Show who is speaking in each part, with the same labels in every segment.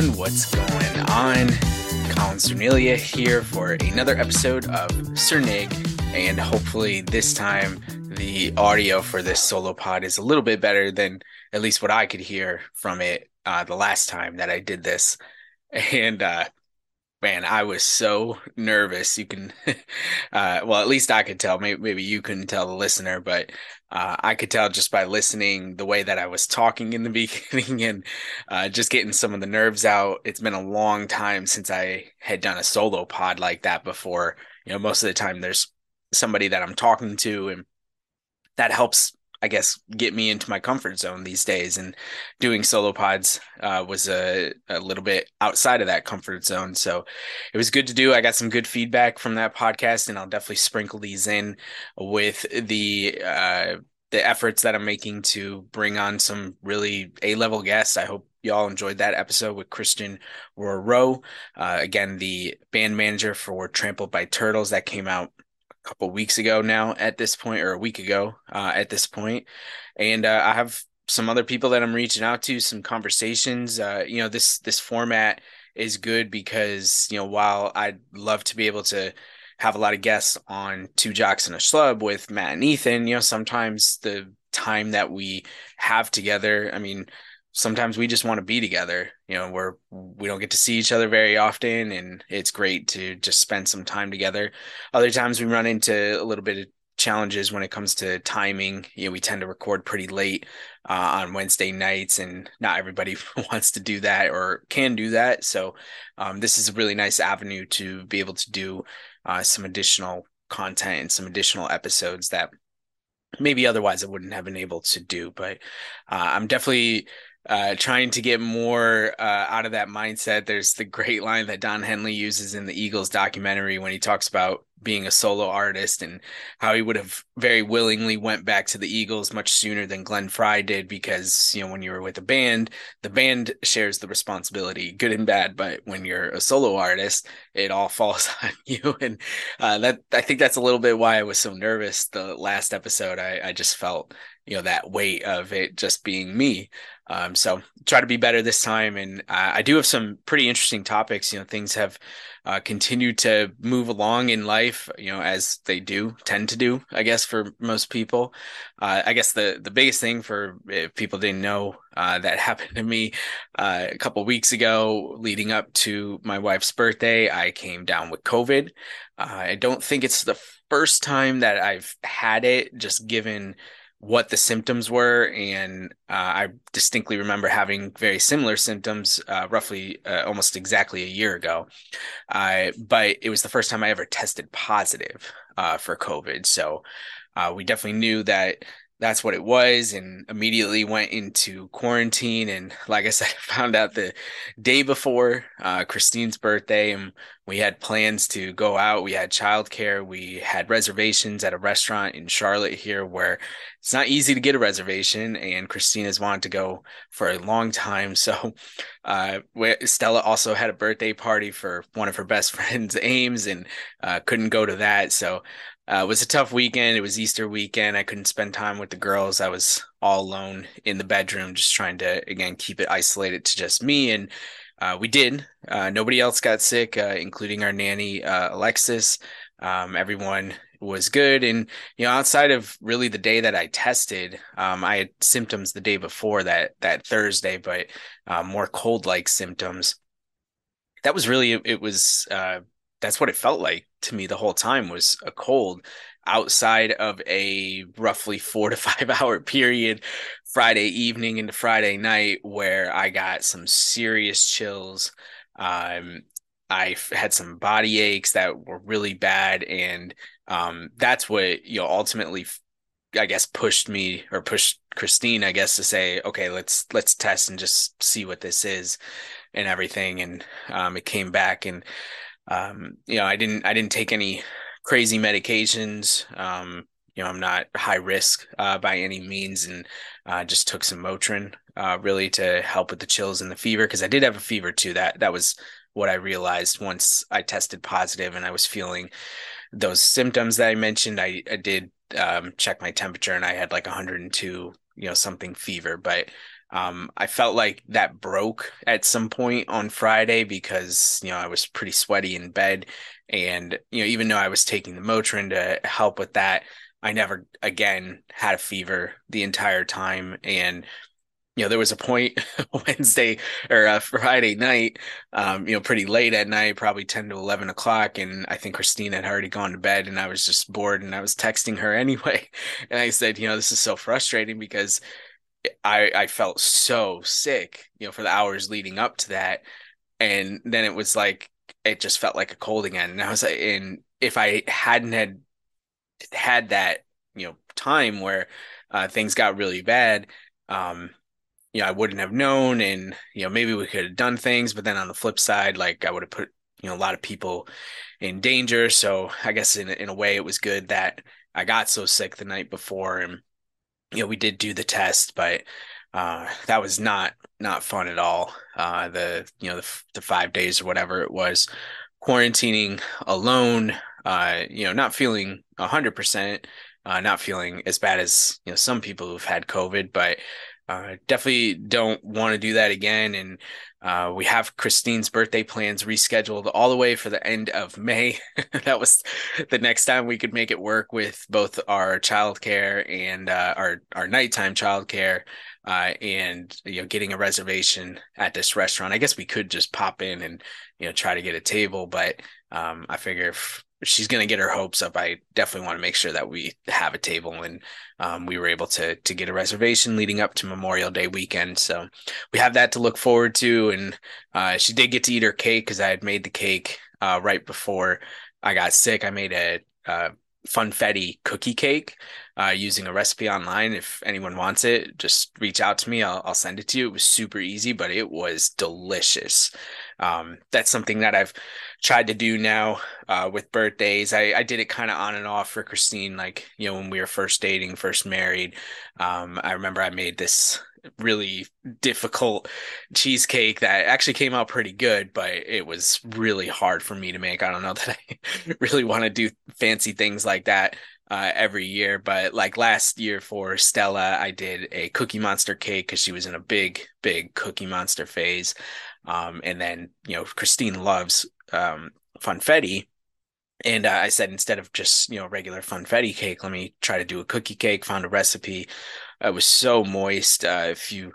Speaker 1: Everyone, what's going on? Colin Cernelia here for another episode of Cernig, and hopefully this time the audio for this solo pod is a little bit better than at least what I could hear from it uh, the last time that I did this. And uh, man, I was so nervous. You can, uh, well, at least I could tell. Maybe, maybe you couldn't tell the listener, but uh, I could tell just by listening the way that I was talking in the beginning and uh, just getting some of the nerves out. It's been a long time since I had done a solo pod like that before. You know, most of the time there's somebody that I'm talking to, and that helps I guess get me into my comfort zone these days. And doing solo pods uh, was a, a little bit outside of that comfort zone. So it was good to do. I got some good feedback from that podcast, and I'll definitely sprinkle these in with the uh, the efforts that I'm making to bring on some really A level guests. I hope y'all enjoyed that episode with Christian Rowe. Uh, again, the band manager for Trampled by Turtles that came out couple weeks ago now at this point, or a week ago uh, at this point. And uh, I have some other people that I'm reaching out to, some conversations. Uh, you know, this this format is good because you know while I'd love to be able to have a lot of guests on Two Jocks and a Schlub with Matt and Ethan, you know, sometimes the time that we have together, I mean, sometimes we just want to be together you know we're we don't get to see each other very often and it's great to just spend some time together. Other times we run into a little bit of challenges when it comes to timing. You know we tend to record pretty late uh, on wednesday nights and not everybody wants to do that or can do that. So um, this is a really nice avenue to be able to do uh, some additional content and some additional episodes that maybe otherwise i wouldn't have been able to do. But uh, i'm definitely uh, trying to get more uh, out of that mindset. There's the great line that Don Henley uses in the Eagles documentary when he talks about being a solo artist and how he would have very willingly went back to the Eagles much sooner than Glenn Frey did because you know when you were with a band the band shares the responsibility good and bad. But when you're a solo artist it all falls on you. And uh, that I think that's a little bit why I was so nervous the last episode. I, I just felt you know that weight of it just being me um, so try to be better this time and uh, I do have some pretty interesting topics you know things have uh, continue to move along in life, you know, as they do tend to do, I guess, for most people. Uh, I guess the the biggest thing for if people didn't know uh, that happened to me uh, a couple weeks ago, leading up to my wife's birthday, I came down with COVID. Uh, I don't think it's the first time that I've had it, just given what the symptoms were, and uh, I distinctly remember having very similar symptoms, uh, roughly uh, almost exactly a year ago. but it was the first time I ever tested positive uh, for COVID, so uh, we definitely knew that that's what it was and immediately went into quarantine and like i said I found out the day before uh, christine's birthday and we had plans to go out we had childcare we had reservations at a restaurant in charlotte here where it's not easy to get a reservation and christine's wanted to go for a long time so uh, stella also had a birthday party for one of her best friends ames and uh, couldn't go to that so uh, it was a tough weekend. It was Easter weekend. I couldn't spend time with the girls. I was all alone in the bedroom, just trying to again keep it isolated to just me. And uh, we did. Uh, nobody else got sick, uh, including our nanny uh, Alexis. Um, everyone was good, and you know, outside of really the day that I tested, um, I had symptoms the day before that that Thursday, but uh, more cold-like symptoms. That was really it. Was that's what it felt like to me the whole time was a cold outside of a roughly four to five hour period friday evening into friday night where i got some serious chills. Um, i had some body aches that were really bad and um, that's what you know ultimately i guess pushed me or pushed christine i guess to say okay let's let's test and just see what this is and everything and um, it came back and um, you know, I didn't I didn't take any crazy medications. Um, you know, I'm not high risk uh, by any means, and uh, just took some Motrin uh, really to help with the chills and the fever because I did have a fever too. That that was what I realized once I tested positive and I was feeling those symptoms that I mentioned. I, I did um, check my temperature and I had like 102, you know, something fever, but Um, I felt like that broke at some point on Friday because, you know, I was pretty sweaty in bed. And, you know, even though I was taking the Motrin to help with that, I never again had a fever the entire time. And, you know, there was a point Wednesday or uh, Friday night, um, you know, pretty late at night, probably 10 to 11 o'clock. And I think Christine had already gone to bed and I was just bored and I was texting her anyway. And I said, you know, this is so frustrating because I I felt so sick, you know, for the hours leading up to that, and then it was like it just felt like a cold again. And I was like, and if I hadn't had had that, you know, time where uh, things got really bad, um, you know, I wouldn't have known, and you know, maybe we could have done things, but then on the flip side, like I would have put you know a lot of people in danger. So I guess in in a way, it was good that I got so sick the night before and you know, we did do the test, but uh, that was not not fun at all. Uh, the you know the, the five days or whatever it was, quarantining alone. Uh, you know, not feeling a hundred percent, uh, not feeling as bad as you know some people who've had COVID, but uh, definitely don't want to do that again. And uh, we have Christine's birthday plans rescheduled all the way for the end of May. that was the next time we could make it work with both our childcare and uh, our our nighttime childcare, uh, and you know getting a reservation at this restaurant. I guess we could just pop in and you know try to get a table, but um, I figure if she's going to get her hopes up. I definitely want to make sure that we have a table, and um, we were able to to get a reservation leading up to Memorial Day weekend. So we have that to look forward to. And uh, she did get to eat her cake because I had made the cake uh, right before I got sick. I made a, a funfetti cookie cake uh, using a recipe online. If anyone wants it, just reach out to me. I'll, I'll send it to you. It was super easy, but it was delicious. Um, that's something that I've tried to do now uh, with birthdays. I, I did it kind of on and off for Christine, like, you know, when we were first dating, first married. Um, I remember I made this really difficult cheesecake that actually came out pretty good, but it was really hard for me to make. I don't know that I really want to do fancy things like that uh, every year, but like last year for Stella, I did a Cookie Monster cake because she was in a big, big Cookie Monster phase. Um, and then, you know, Christine loves um, funfetti. And uh, I said, instead of just, you know, regular funfetti cake, let me try to do a cookie cake, found a recipe. It was so moist. Uh, if you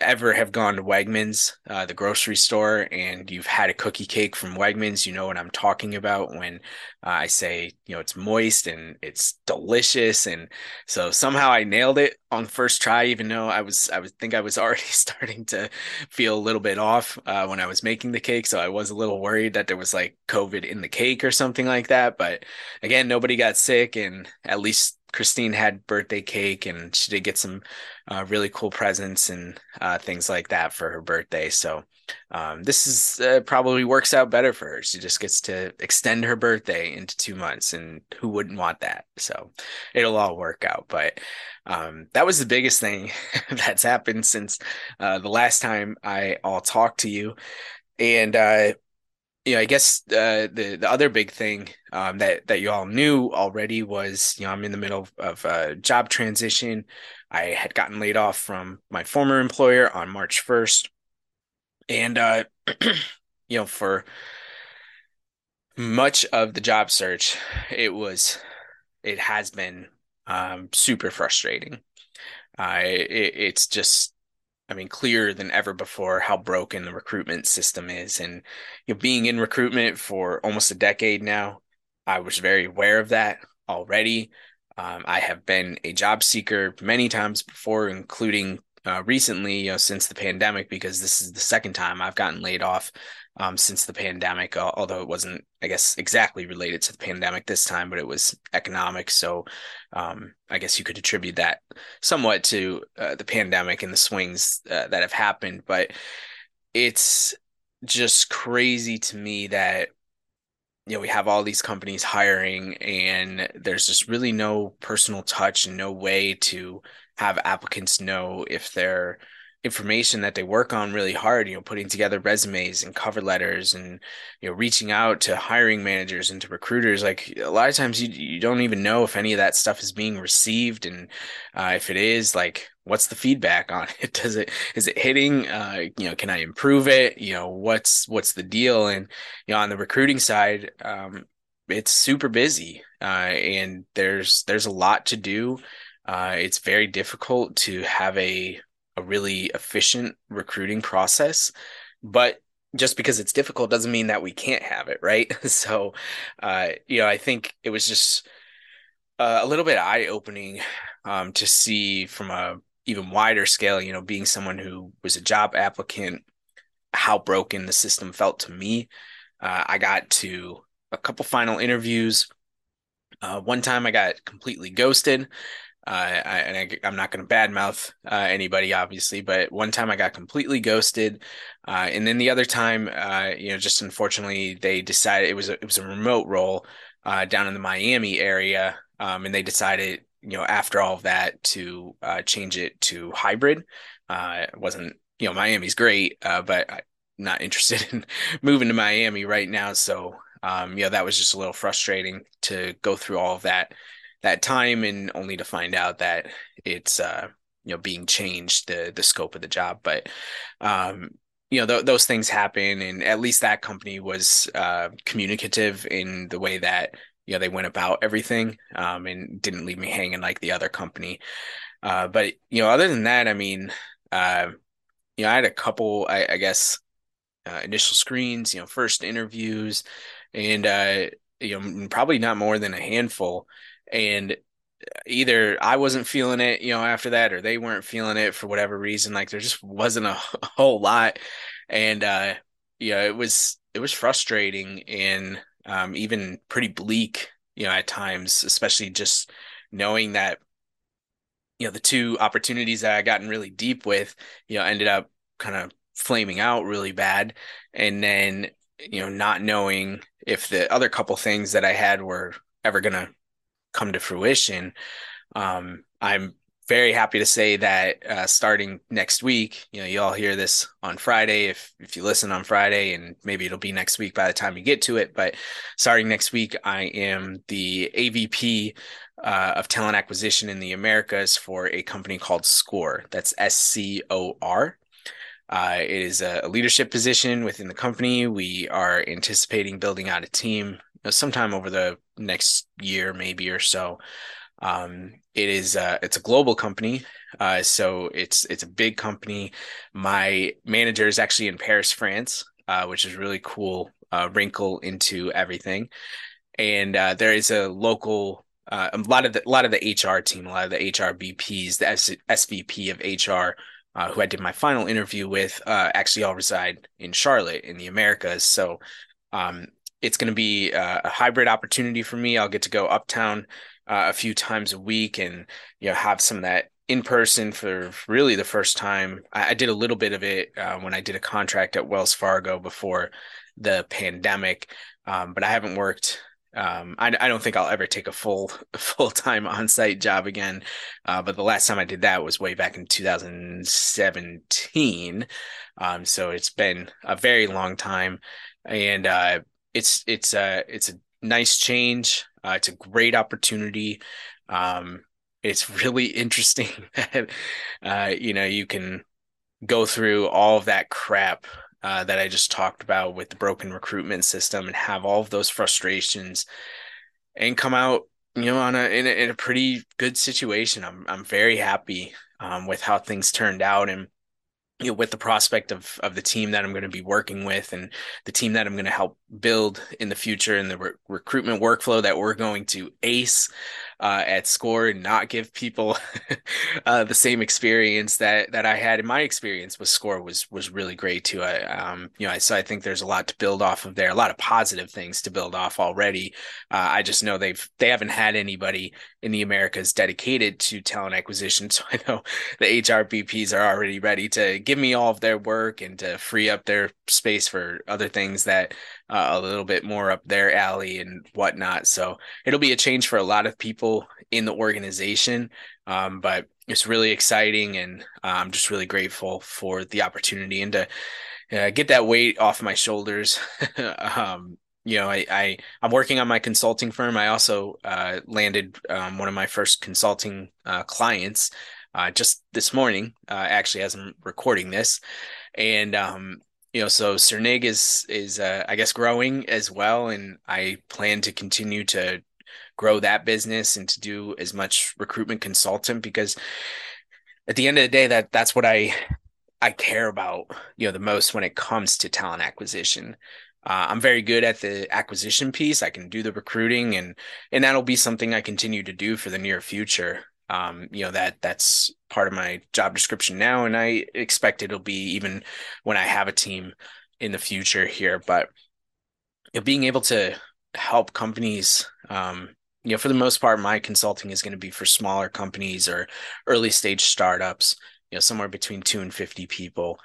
Speaker 1: ever have gone to Wegmans, uh, the grocery store, and you've had a cookie cake from Wegmans, you know what I'm talking about when uh, I say, you know, it's moist and it's delicious. And so somehow I nailed it on first try, even though I was, I was think I was already starting to feel a little bit off uh, when I was making the cake. So I was a little worried that there was like COVID in the cake or something like that. But again, nobody got sick, and at least Christine had birthday cake and she did get some uh, really cool presents and uh, things like that for her birthday. So um, this is uh, probably works out better for her. She just gets to extend her birthday into two months, and who wouldn't want that? So it'll all work out. But um, that was the biggest thing that's happened since uh, the last time I all talked to you. And uh, you know, I guess uh, the the other big thing um, that that you all knew already was, you know, I'm in the middle of a job transition. I had gotten laid off from my former employer on March 1st, and uh, you know, for much of the job search, it was, it has been um, super frustrating. Uh, it, it's just I mean, clearer than ever before how broken the recruitment system is. And you know, being in recruitment for almost a decade now, I was very aware of that already. Um, I have been a job seeker many times before, including uh, recently, you know, since the pandemic, because this is the second time I've gotten laid off um, since the pandemic, although it wasn't, I guess, exactly related to the pandemic this time, but it was economic. So um, I guess you could attribute that somewhat to uh, the pandemic and the swings uh, that have happened. But it's just crazy to me that you know we have all these companies hiring and there's just really no personal touch and no way to have applicants know if they're information that they work on really hard, you know, putting together resumes and cover letters and, you know, reaching out to hiring managers and to recruiters. Like a lot of times you, you don't even know if any of that stuff is being received. And uh, if it is, like, what's the feedback on it? Does it, is it hitting? Uh, you know, can I improve it? You know, what's, what's the deal? And, you know, on the recruiting side, um, it's super busy uh, and there's, there's a lot to do. Uh, it's very difficult to have a a really efficient recruiting process, but just because it's difficult doesn't mean that we can't have it, right? So, uh, you know, I think it was just uh, a little bit eye opening um, to see from a even wider scale, you know, being someone who was a job applicant, how broken the system felt to me. Uh, I got to a couple final interviews. Uh, one time I got completely ghosted. Uh, I, and I, am not going to badmouth uh, anybody, obviously, but one time I got completely ghosted, uh, and then the other time, uh, you know, just unfortunately, they decided it was a, it was a remote role uh, down in the Miami area, um, and they decided, you know, after all of that, to uh, change it to hybrid. it wasn't, you know, Miami's great, but I'm not interested in moving to Miami right now, so um, know that was just a little frustrating to go through all of that that time and only to find out that it's uh you know being changed the the scope of the job. But um you know th- those things happen and at least that company was uh communicative in the way that you know they went about everything um and didn't leave me hanging like the other company. Uh but you know other than that i mean uh you know i had a couple i, I guess uh, initial screens you know first interviews and uh you know probably not more than a handful and either I wasn't feeling it, you know, after that, or they weren't feeling it for whatever reason. Like there just wasn't a, whole lot, and uh, yeah, it was it was frustrating and um, even pretty bleak, you know, at times, especially just knowing that you know the two opportunities that I gotten really deep with, you know, ended up kind of flaming out really bad, and then you know not knowing if the other couple things that I had were ever gonna come to fruition. Um, I'm very happy to say that uh, starting next week, you know, you all hear this on Friday. If if you listen on Friday, and maybe it'll be next week by the time you get to it. But starting next week, I am the AVP uh, of talent acquisition in the Americas for a company called SCOR. That's S C O R. Uh, it is a leadership position within the company. We are anticipating building out a team sometime over the next year, maybe or so. Um, it is uh, it's a global company, uh, so it's it's a big company. My manager is actually in Paris, France, uh, which is really cool uh, wrinkle into everything. And uh, there is a local uh, a lot of the a lot of the HR team, a lot of the HR VPs, the S- SVP of HR, uh, who I did my final interview with, uh, actually all reside in Charlotte in the Americas. So um, it's going to be uh, a hybrid opportunity for me. I'll get to go uptown uh, a few times a week and you know have some of that in person for really the first time. I, I did a little bit of it uh, when I did a contract at Wells Fargo before the pandemic, um, but I haven't worked. Um, I, I, don't think I'll ever take a full full time on site job again. Uh, but the last time I did that was way back in 2017. Um, so it's been a very long time, and uh, it's it's a it's a nice change. Uh, it's a great opportunity. Um, it's really interesting that uh, you know you can go through all of that crap uh, that I just talked about with the broken recruitment system and have all of those frustrations and come out you know on a in a, in a pretty good situation. I'm I'm very happy um, with how things turned out and you know, with the prospect of of the team that I'm going to be working with and the team that I'm going to help build in the future and the re- recruitment workflow that we're going to ace uh, at SCOR and not give people uh, the same experience that that I had in my experience with SCOR was was really great too. I um you know I so I think there's a lot to build off of there, a lot of positive things to build off already. Uh, I just know they've they haven't had anybody in the Americas dedicated to talent acquisition, so I know the HR VPs are already ready to give me all of their work and to free up their space for other things that uh, a little bit more up their alley and whatnot. So it'll be a change for a lot of people in the organization. Um, but it's really exciting, and uh, I'm just really grateful for the opportunity and to uh, get that weight off my shoulders. um, you know, I, I I'm working on my consulting firm. I also uh, landed um, one of my first consulting uh, clients uh, just this morning, uh, actually, as I'm recording this, and um, you know, so Cernig is is uh, I guess growing as well, and I plan to continue to grow that business and to do as much recruitment consultant because at the end of the day, that that's what I I care about, you know, the most when it comes to talent acquisition. Uh, I'm very good at the acquisition piece. I can do the recruiting, and and that'll be something I continue to do for the near future. Um, you know that that's part of my job description now, and I expect it'll be even when I have a team in the future here. But you know, being able to help companies, um, you know, for the most part, my consulting is going to be for smaller companies or early stage startups. You know, somewhere between two and fifty people.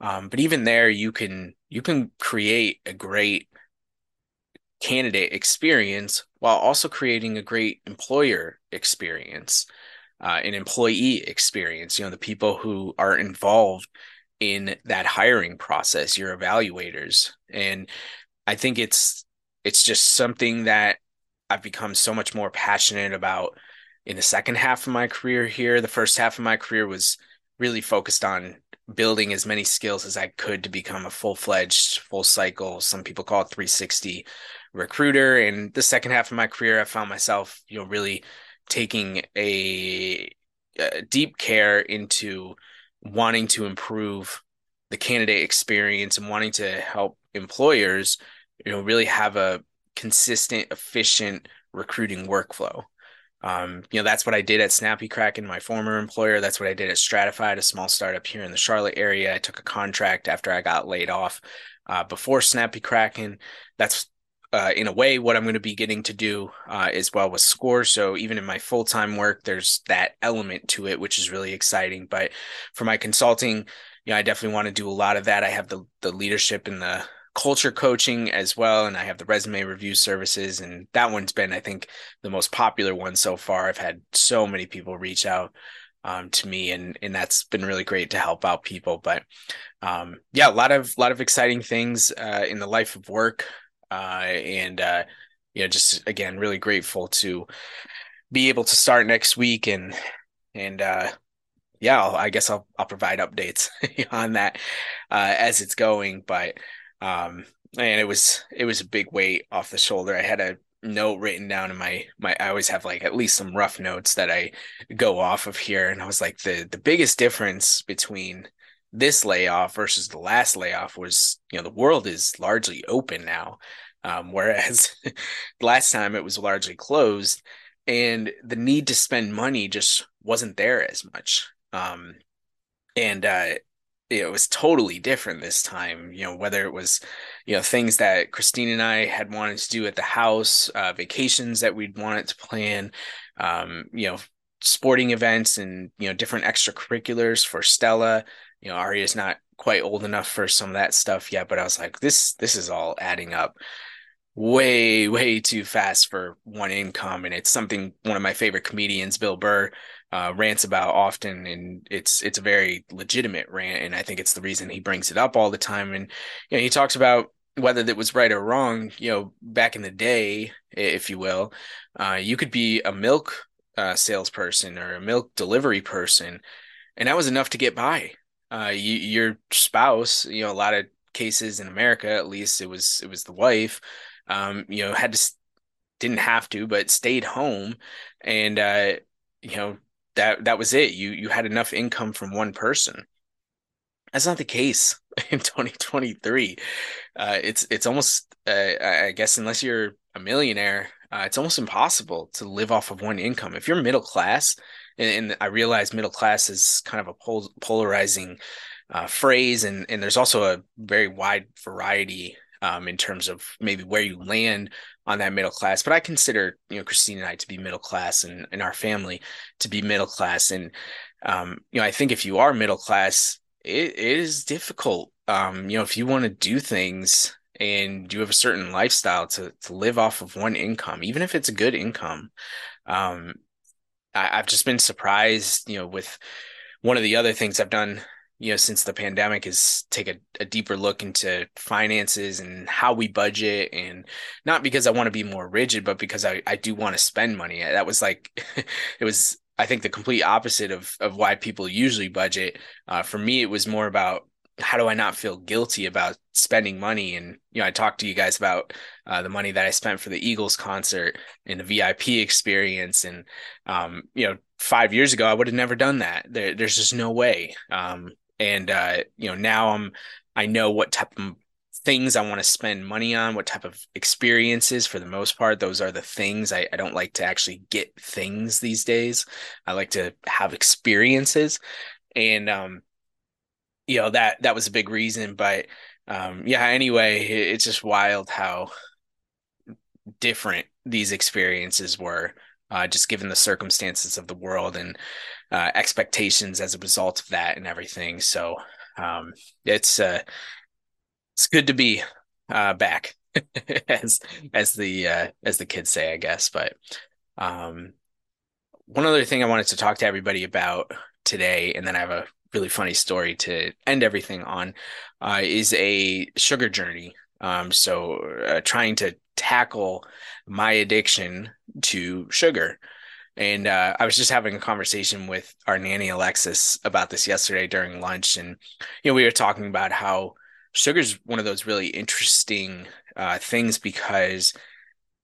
Speaker 1: Um, but even there, you can you can create a great candidate experience while also creating a great employer experience, uh, an employee experience. You know, the people who are involved in that hiring process, your evaluators, and I think it's it's just something that I've become so much more passionate about in the second half of my career here. The first half of my career was really focused on building as many skills as I could to become a full fledged, full cycle, some people call it 360 recruiter. And the second half of my career, I found myself, you know, really taking a, a deep care into wanting to improve the candidate experience and wanting to help employers, you know, really have a consistent, efficient recruiting workflow. Um, you know, that's what I did at Snappy Kraken, my former employer. That's what I did at Stratified, a small startup here in the Charlotte area. I took a contract after I got laid off uh, before Snappy Kraken. That's uh, in a way what I'm going to be getting to do uh, as well with SCOR. So even in my full time work, there's that element to it, which is really exciting. But for my consulting, you know, I definitely want to do a lot of that. I have the the leadership and the culture coaching as well and i have the resume review services and that one's been i think the most popular one so far i've had so many people reach out um, to me and and that's been really great to help out people but um, yeah a lot of lot of exciting things uh, in the life of work and uh, you know just again really grateful to be able to start next week and and uh, yeah I'll, i guess I'll I'll provide updates on that uh, as it's going but um, and it was it was a big weight off the shoulder. I had a note written down in my my I always have like at least some rough notes that I go off of here and I was like the the biggest difference between this layoff versus the last layoff was you know the world is largely open now um, whereas last time it was largely closed and the need to spend money just wasn't there as much um, and uh, it was totally different this time. You know, whether it was, you know, things that Christine and I had wanted to do at the house, uh, vacations that we'd wanted to plan, um, you know, sporting events and you know different extracurriculars for Stella. You know, Aria's not quite old enough for some of that stuff yet, but I was like, this this is all adding up way way too fast for one income and it's something one of my favorite comedians bill burr uh, rants about often, and it's it's a very legitimate rant, and I think it's the reason he brings it up all the time. And you know, he talks about whether that was right or wrong. You know, back in the day, if you will, uh, you could be a milk uh, salesperson or a milk delivery person, and that was enough to get by. Uh, you, your spouse, you know, a lot of cases in America, at least, it was it was the wife. Um, you know, had to didn't have to, but stayed home, and uh, you know that that was it. You you had enough income from one person. That's not the case in 2023. Uh, it's it's almost uh, I guess unless you're a millionaire, uh, it's almost impossible to live off of one income. If you're middle class, and, and I realize middle class is kind of a pol- polarizing uh, phrase, and and there's also a very wide variety um, in terms of maybe where you land on that middle class. But I consider, you know, Christine and I to be middle class and, and our family to be middle class. And, um, you know, I think if you are middle class, it, it is difficult. Um, you know, if you want to do things and you have a certain lifestyle to, to live off of one income, even if it's a good income, um, I, I've just been surprised, you know, with one of the other things I've done, you know, since the pandemic is take a, a deeper look into finances and how we budget. And not because I want to be more rigid, but because I, I do want to spend money. That was like, it was, I think, the complete opposite of, of why people usually budget. Uh, for me, it was more about how do I not feel guilty about spending money? And you know, I talked to you guys about uh, the money that I spent for the Eagles concert and the VIP experience, and um, you know, five years ago I would have never done that. There, there's just no way. Um, and uh, you know, now I'm I know what type of things I want to spend money on, what type of experiences for the most part. Those are the things I, I don't like to actually get things these days. I like to have experiences. And um, you know that that was a big reason but um yeah anyway it's just wild how different these experiences were uh, just given the circumstances of the world and uh, expectations as a result of that and everything. So um it's uh it's good to be uh back as as the uh as the kids say i guess but um one other thing i wanted to talk to everybody about today and then i have a really funny story to end everything on uh, is a sugar journey. Um, so uh, trying to tackle my addiction to sugar. And uh, I was just having a conversation with our nanny Alexis about this yesterday during lunch, and you know we were talking about how sugar is one of those really interesting uh, things because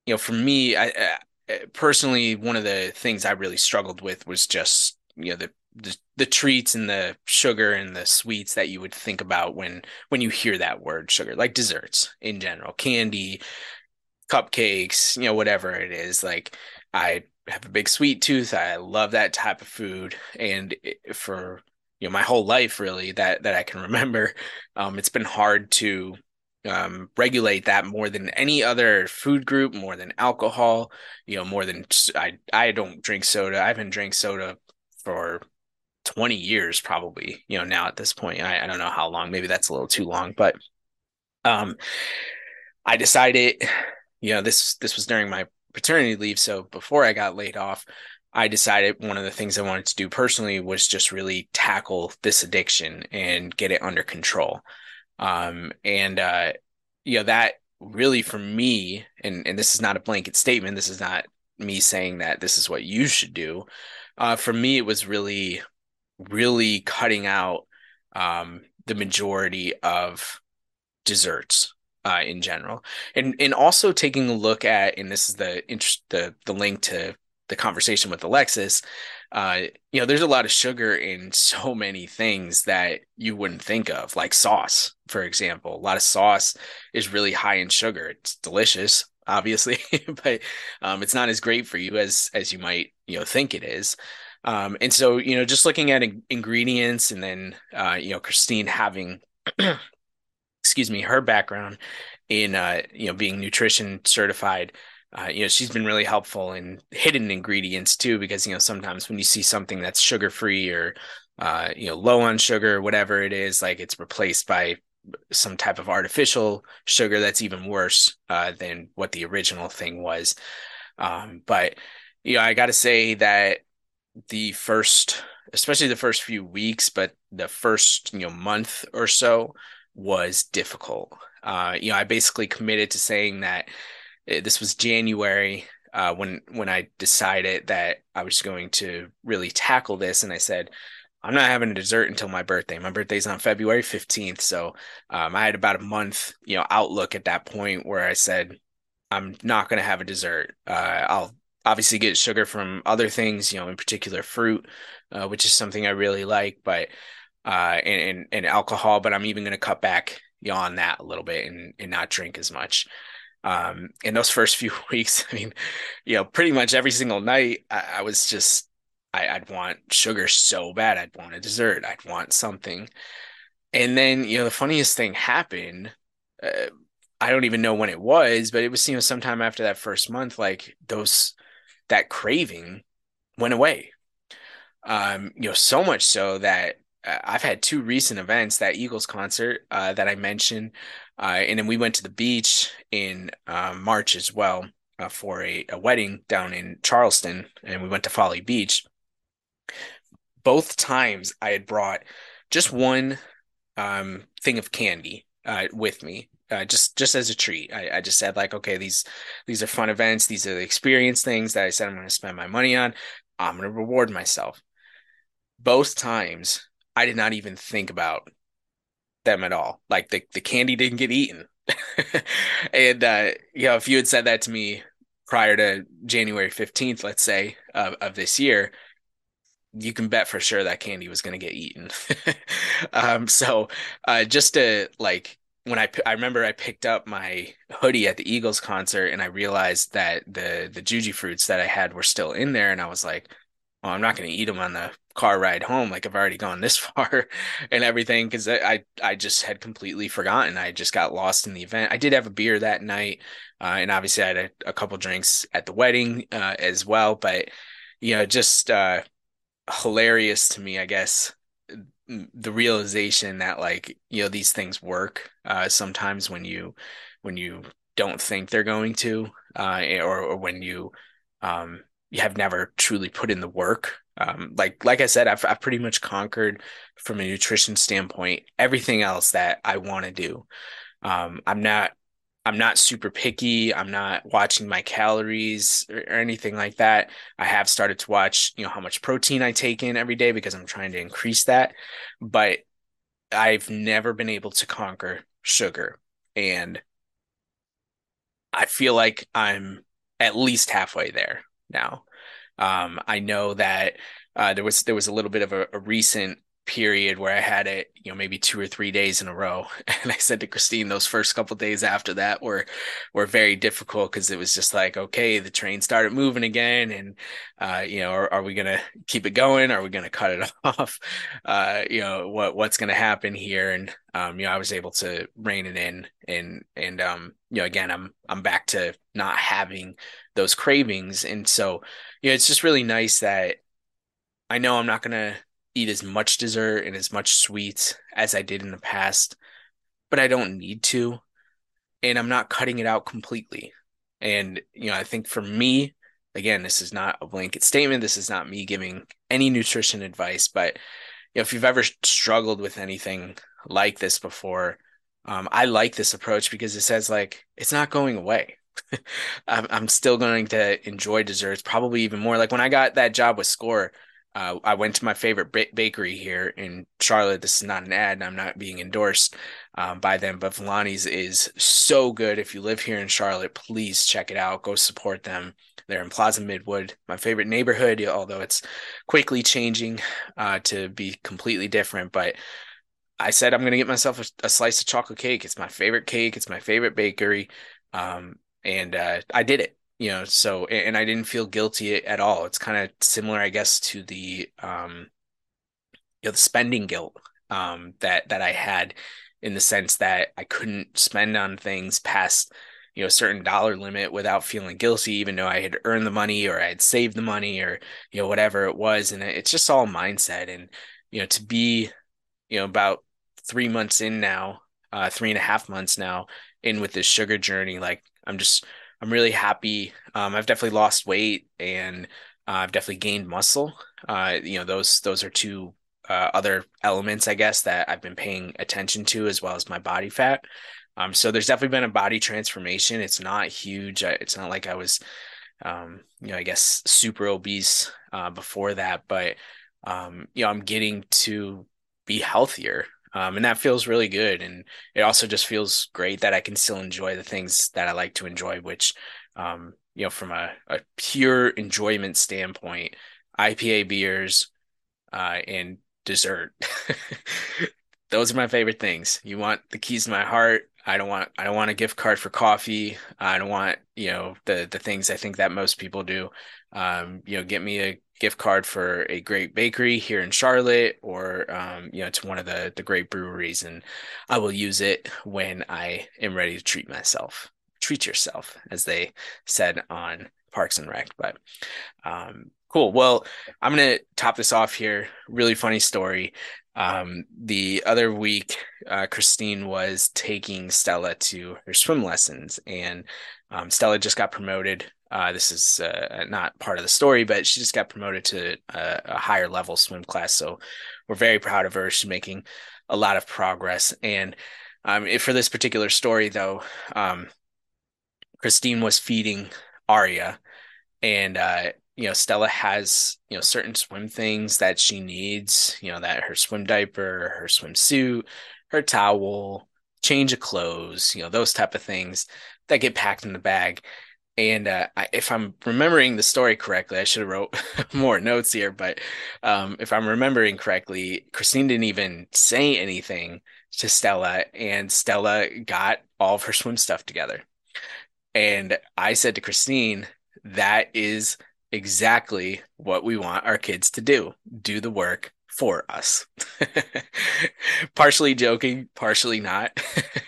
Speaker 1: you know for me, I, I personally one of the things I really struggled with was just you know the the, the treats and the sugar and the sweets that you would think about when when you hear that word sugar like desserts in general candy cupcakes you know whatever it is. Like i have a big sweet tooth. I love that type of food. And for you know my whole life really that that i can remember um, it's been hard to um, regulate that more than any other food group more than alcohol you know more than i i don't drink soda. I haven't drank soda for 20 years probably you know now at this point. I, I don't know how long maybe that's a little too long but um i decided you know this this was during my paternity leave so before i got laid off i decided one of the things i wanted to do personally was just really tackle this addiction and get it under control. Um and uh you know that really for me and and this is not a blanket statement this is not me saying that this is what you should do uh for me it was really really cutting out um, the majority of desserts uh, in general, and and also taking a look at, and this is the interest, the the link to the conversation with Alexis. Uh, you know, there's a lot of sugar in so many things that you wouldn't think of, like sauce, for example. A lot of sauce is really high in sugar. It's delicious, obviously, but um, it's not as great for you as as you might you know think it is. Um, and so, you know, just looking at in- ingredients and then, uh, you know, Christine having, excuse me, her background in, uh, you know, being nutrition certified, uh, you know, she's been really helpful in hidden ingredients too, because, you know, sometimes when you see something that's sugar free or, uh, you know, low on sugar, whatever it is, like it's replaced by some type of artificial sugar that's even worse uh, than what the original thing was. Um, but, you know, I got to say that the first especially the first few weeks but the first you know month or so was difficult uh you know i basically committed to saying that eh, this was january uh when when i decided that i was going to really tackle this and i said i'm not having a dessert until my birthday my birthday's on february 15th so um, i had about a month you know outlook at that point where i said i'm not going to have a dessert uh, i'll obviously get sugar from other things, you know, in particular fruit, uh, which is something I really like, but uh, and, and, and alcohol. But I'm even going to cut back you know, on that a little bit and and not drink as much. Um, in those first few weeks, I mean, you know, pretty much every single night, I, I was just I, I'd want sugar so bad. I'd want a dessert. I'd want something. And then, you know, the funniest thing happened. Uh, I don't even know when it was, but it was, you know, sometime after that first month, like those that craving went away. Um, you know, so much so that uh, I've had two recent events, that Eagles concert uh, that I mentioned, uh, and then we went to the beach in uh, March as well. uh, for a, a wedding down in Charleston, and we went to Folly Beach. Both times I had brought just one um, thing of candy uh, with me, uh, just just as a treat. I, I just said like, okay, these these are fun events. These are the experience things that I said I'm going to spend my money on. I'm going to reward myself. Both times, I did not even think about them at all. Like the the candy didn't get eaten. and uh, you know, if you had said that to me prior to January 15th, let's say, of, of this year, you can bet for sure that candy was going to get eaten. um, so uh, just to like when I I remember I picked up my hoodie at the Eagles concert and I realized that the the Jujyfruits that I had were still in there and I was like, well, I'm not going to eat them on the car ride home. Like I've already gone this far and everything because I I just had completely forgotten. I just got lost in the event. I did have a beer that night, uh, and obviously I had a, a couple drinks at the wedding uh, as well. But you know, just uh, hilarious to me, I guess, the realization that like you know these things work uh, sometimes when you when you don't think they're going to, uh, or, or when you um, you have never truly put in the work. Um, like like I said, I've I've pretty much conquered from a nutrition standpoint everything else that I want to do. Um, I'm not I'm not super picky. I'm not watching my calories or, or, anything like that. I have started to watch, you know, how much protein I take in every day because I'm trying to increase that. But I've never been able to conquer sugar. And I feel like I'm at least halfway there now. Um, I know that uh, there was there was a little bit of a, a, recent period where I had it, you know, maybe two or three days in a row, and I said to Christine, those first couple days after that were were very difficult because it was just like, okay, the train started moving again, and uh, you know, are, are we gonna keep it going? Are we gonna cut it off? Uh, you know, what what's gonna happen here? And um, you know, I was able to rein it in, and and um, you know, again, I'm I'm back to not having those cravings. And so, you know, it's just really nice that I know I'm not going to eat as much dessert and as much sweets as I did in the past, but I don't need to. And I'm not cutting it out completely. And, you know, I think for me, again, this is not a blanket statement. This is not me giving any nutrition advice, but you know, if you've ever struggled with anything like this before, um, I like this approach because it says like it's not going away. I'm, I'm still going to enjoy desserts, probably even more. Like when I got that job with SCOR, uh, I went to my favorite ba- bakery here in Charlotte. This is not an ad, and I'm not being endorsed um, by them, but Villani's is so good. If you live here in Charlotte, please check it out. Go support them. They're in Plaza Midwood, my favorite neighborhood, although it's quickly changing uh, to be completely different. But I said I'm going to get myself a, a, slice of chocolate cake. It's my favorite cake. It's my favorite bakery. Um, and uh, I did it. You know, so and I didn't feel guilty at all. It's kind of similar, I guess, to the um, you know, the spending guilt um, that that I had in the sense that I couldn't spend on things past you know a certain dollar limit without feeling guilty even though i had earned the money or i had saved the money or you know whatever it was and it's just all mindset and you know to be you know about three months in now uh three and a half months now in with this sugar journey like I'm just I'm really happy. Um, I've definitely lost weight and uh, I've definitely gained muscle. Uh, you know, those those are two uh, other elements, I guess, that I've been paying attention to, as well as my body fat. Um, so there's definitely been a body transformation. It's not huge. It's not like I was, um, you know, I guess super obese uh, before that, but um, you know, I'm getting to be healthier. Um, and that feels really good. And it also just feels great that I can still enjoy the things that I like to enjoy, which, um, you know, from a, a pure enjoyment standpoint, IPA beers uh, and dessert. Those are my favorite things. You want the keys to my heart. I don't want I don't want a gift card for coffee. I don't want, you know, the the things I think that most people do. Um, you know, get me a gift card for a great bakery here in Charlotte or um, you know to one of the the great breweries and I will use it when I am ready to treat myself. Treat yourself as they said on Parks and Rec, but um, Cool. Well, I'm going to top this off here. Really funny story. Um, the other week, uh, Christine was taking Stella to her swim lessons, and um, Stella just got promoted. Uh, this is uh, not part of the story, but she just got promoted to a, a, higher level swim class. So we're very proud of her. She's making a lot of progress. And um, if, for this particular story, though, um, Christine was feeding Aria, and uh, you know, Stella has, you know, certain swim things that she needs, you know, that her swim diaper, her swimsuit, her towel, change of clothes, you know, those type of things that get packed in the bag. And uh, if I'm remembering the story correctly, I should have wrote more notes here. But um, if I'm remembering correctly, Christine didn't even say anything to Stella, and Stella got all of her swim stuff together. And I said to Christine, "That is exactly what we want our kids to do do the work for us. partially joking, partially not.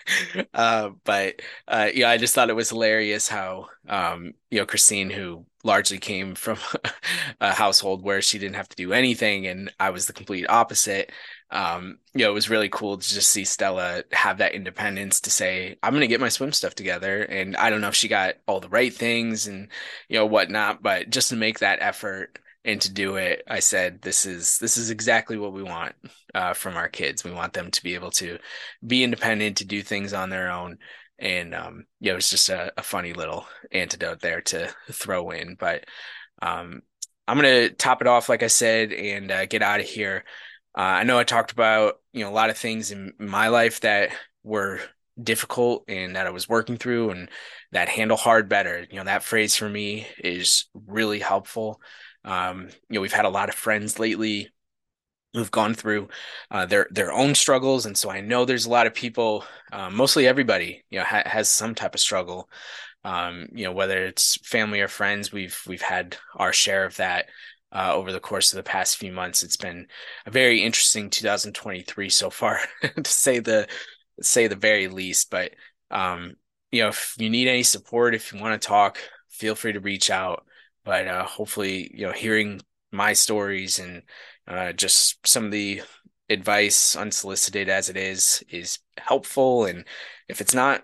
Speaker 1: uh, but uh, yeah, I just thought it was hilarious how um, you know Christine, who largely came from a household where she didn't have to do anything, and I was the complete opposite um, you know, it was really cool to just see Stella have that independence to say, I'm going to get my swim stuff together. And I don't know if she got all the right things and, you know, whatnot, but just to make that effort and to do it, I said, this is, this is exactly what we want uh, from our kids. We want them to be able to be independent, to do things on their own. And, um, you know, it's just a, a funny little antidote there to throw in, but, um, I'm to top it off, like I said, and uh, get out of here. Uh, I know I talked about you know a lot of things in my life that were difficult and that I was working through, and that handle hard better. You know that phrase for me is really helpful. Um, you know we've had a lot of friends lately who've gone through uh, their their own struggles, and so I know there's a lot of people, uh, mostly everybody, you know, ha- has some type of struggle. Um, you know whether it's family or friends, we've we've had our share of that uh, over the course of the past few months. It's been a very interesting 2023 so far, to say the say the very least. But um, you know, if you need any support, if you want to talk, feel free to reach out. But uh, hopefully, you know, hearing my stories and uh, just some of the advice, unsolicited as it is, is helpful. And if it's not,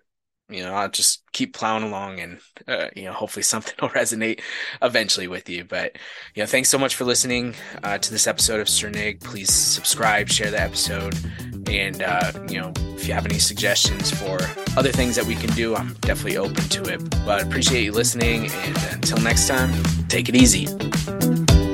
Speaker 1: you know, I'll just keep plowing along and, uh, you know, hopefully something will resonate eventually with you. But, you know, thanks so much for listening uh, to this episode of Cernig. Please subscribe, share the episode. And, uh, you know, if you have any suggestions for other things that we can do, I'm definitely open to it. But appreciate you listening. And until next time, take it easy.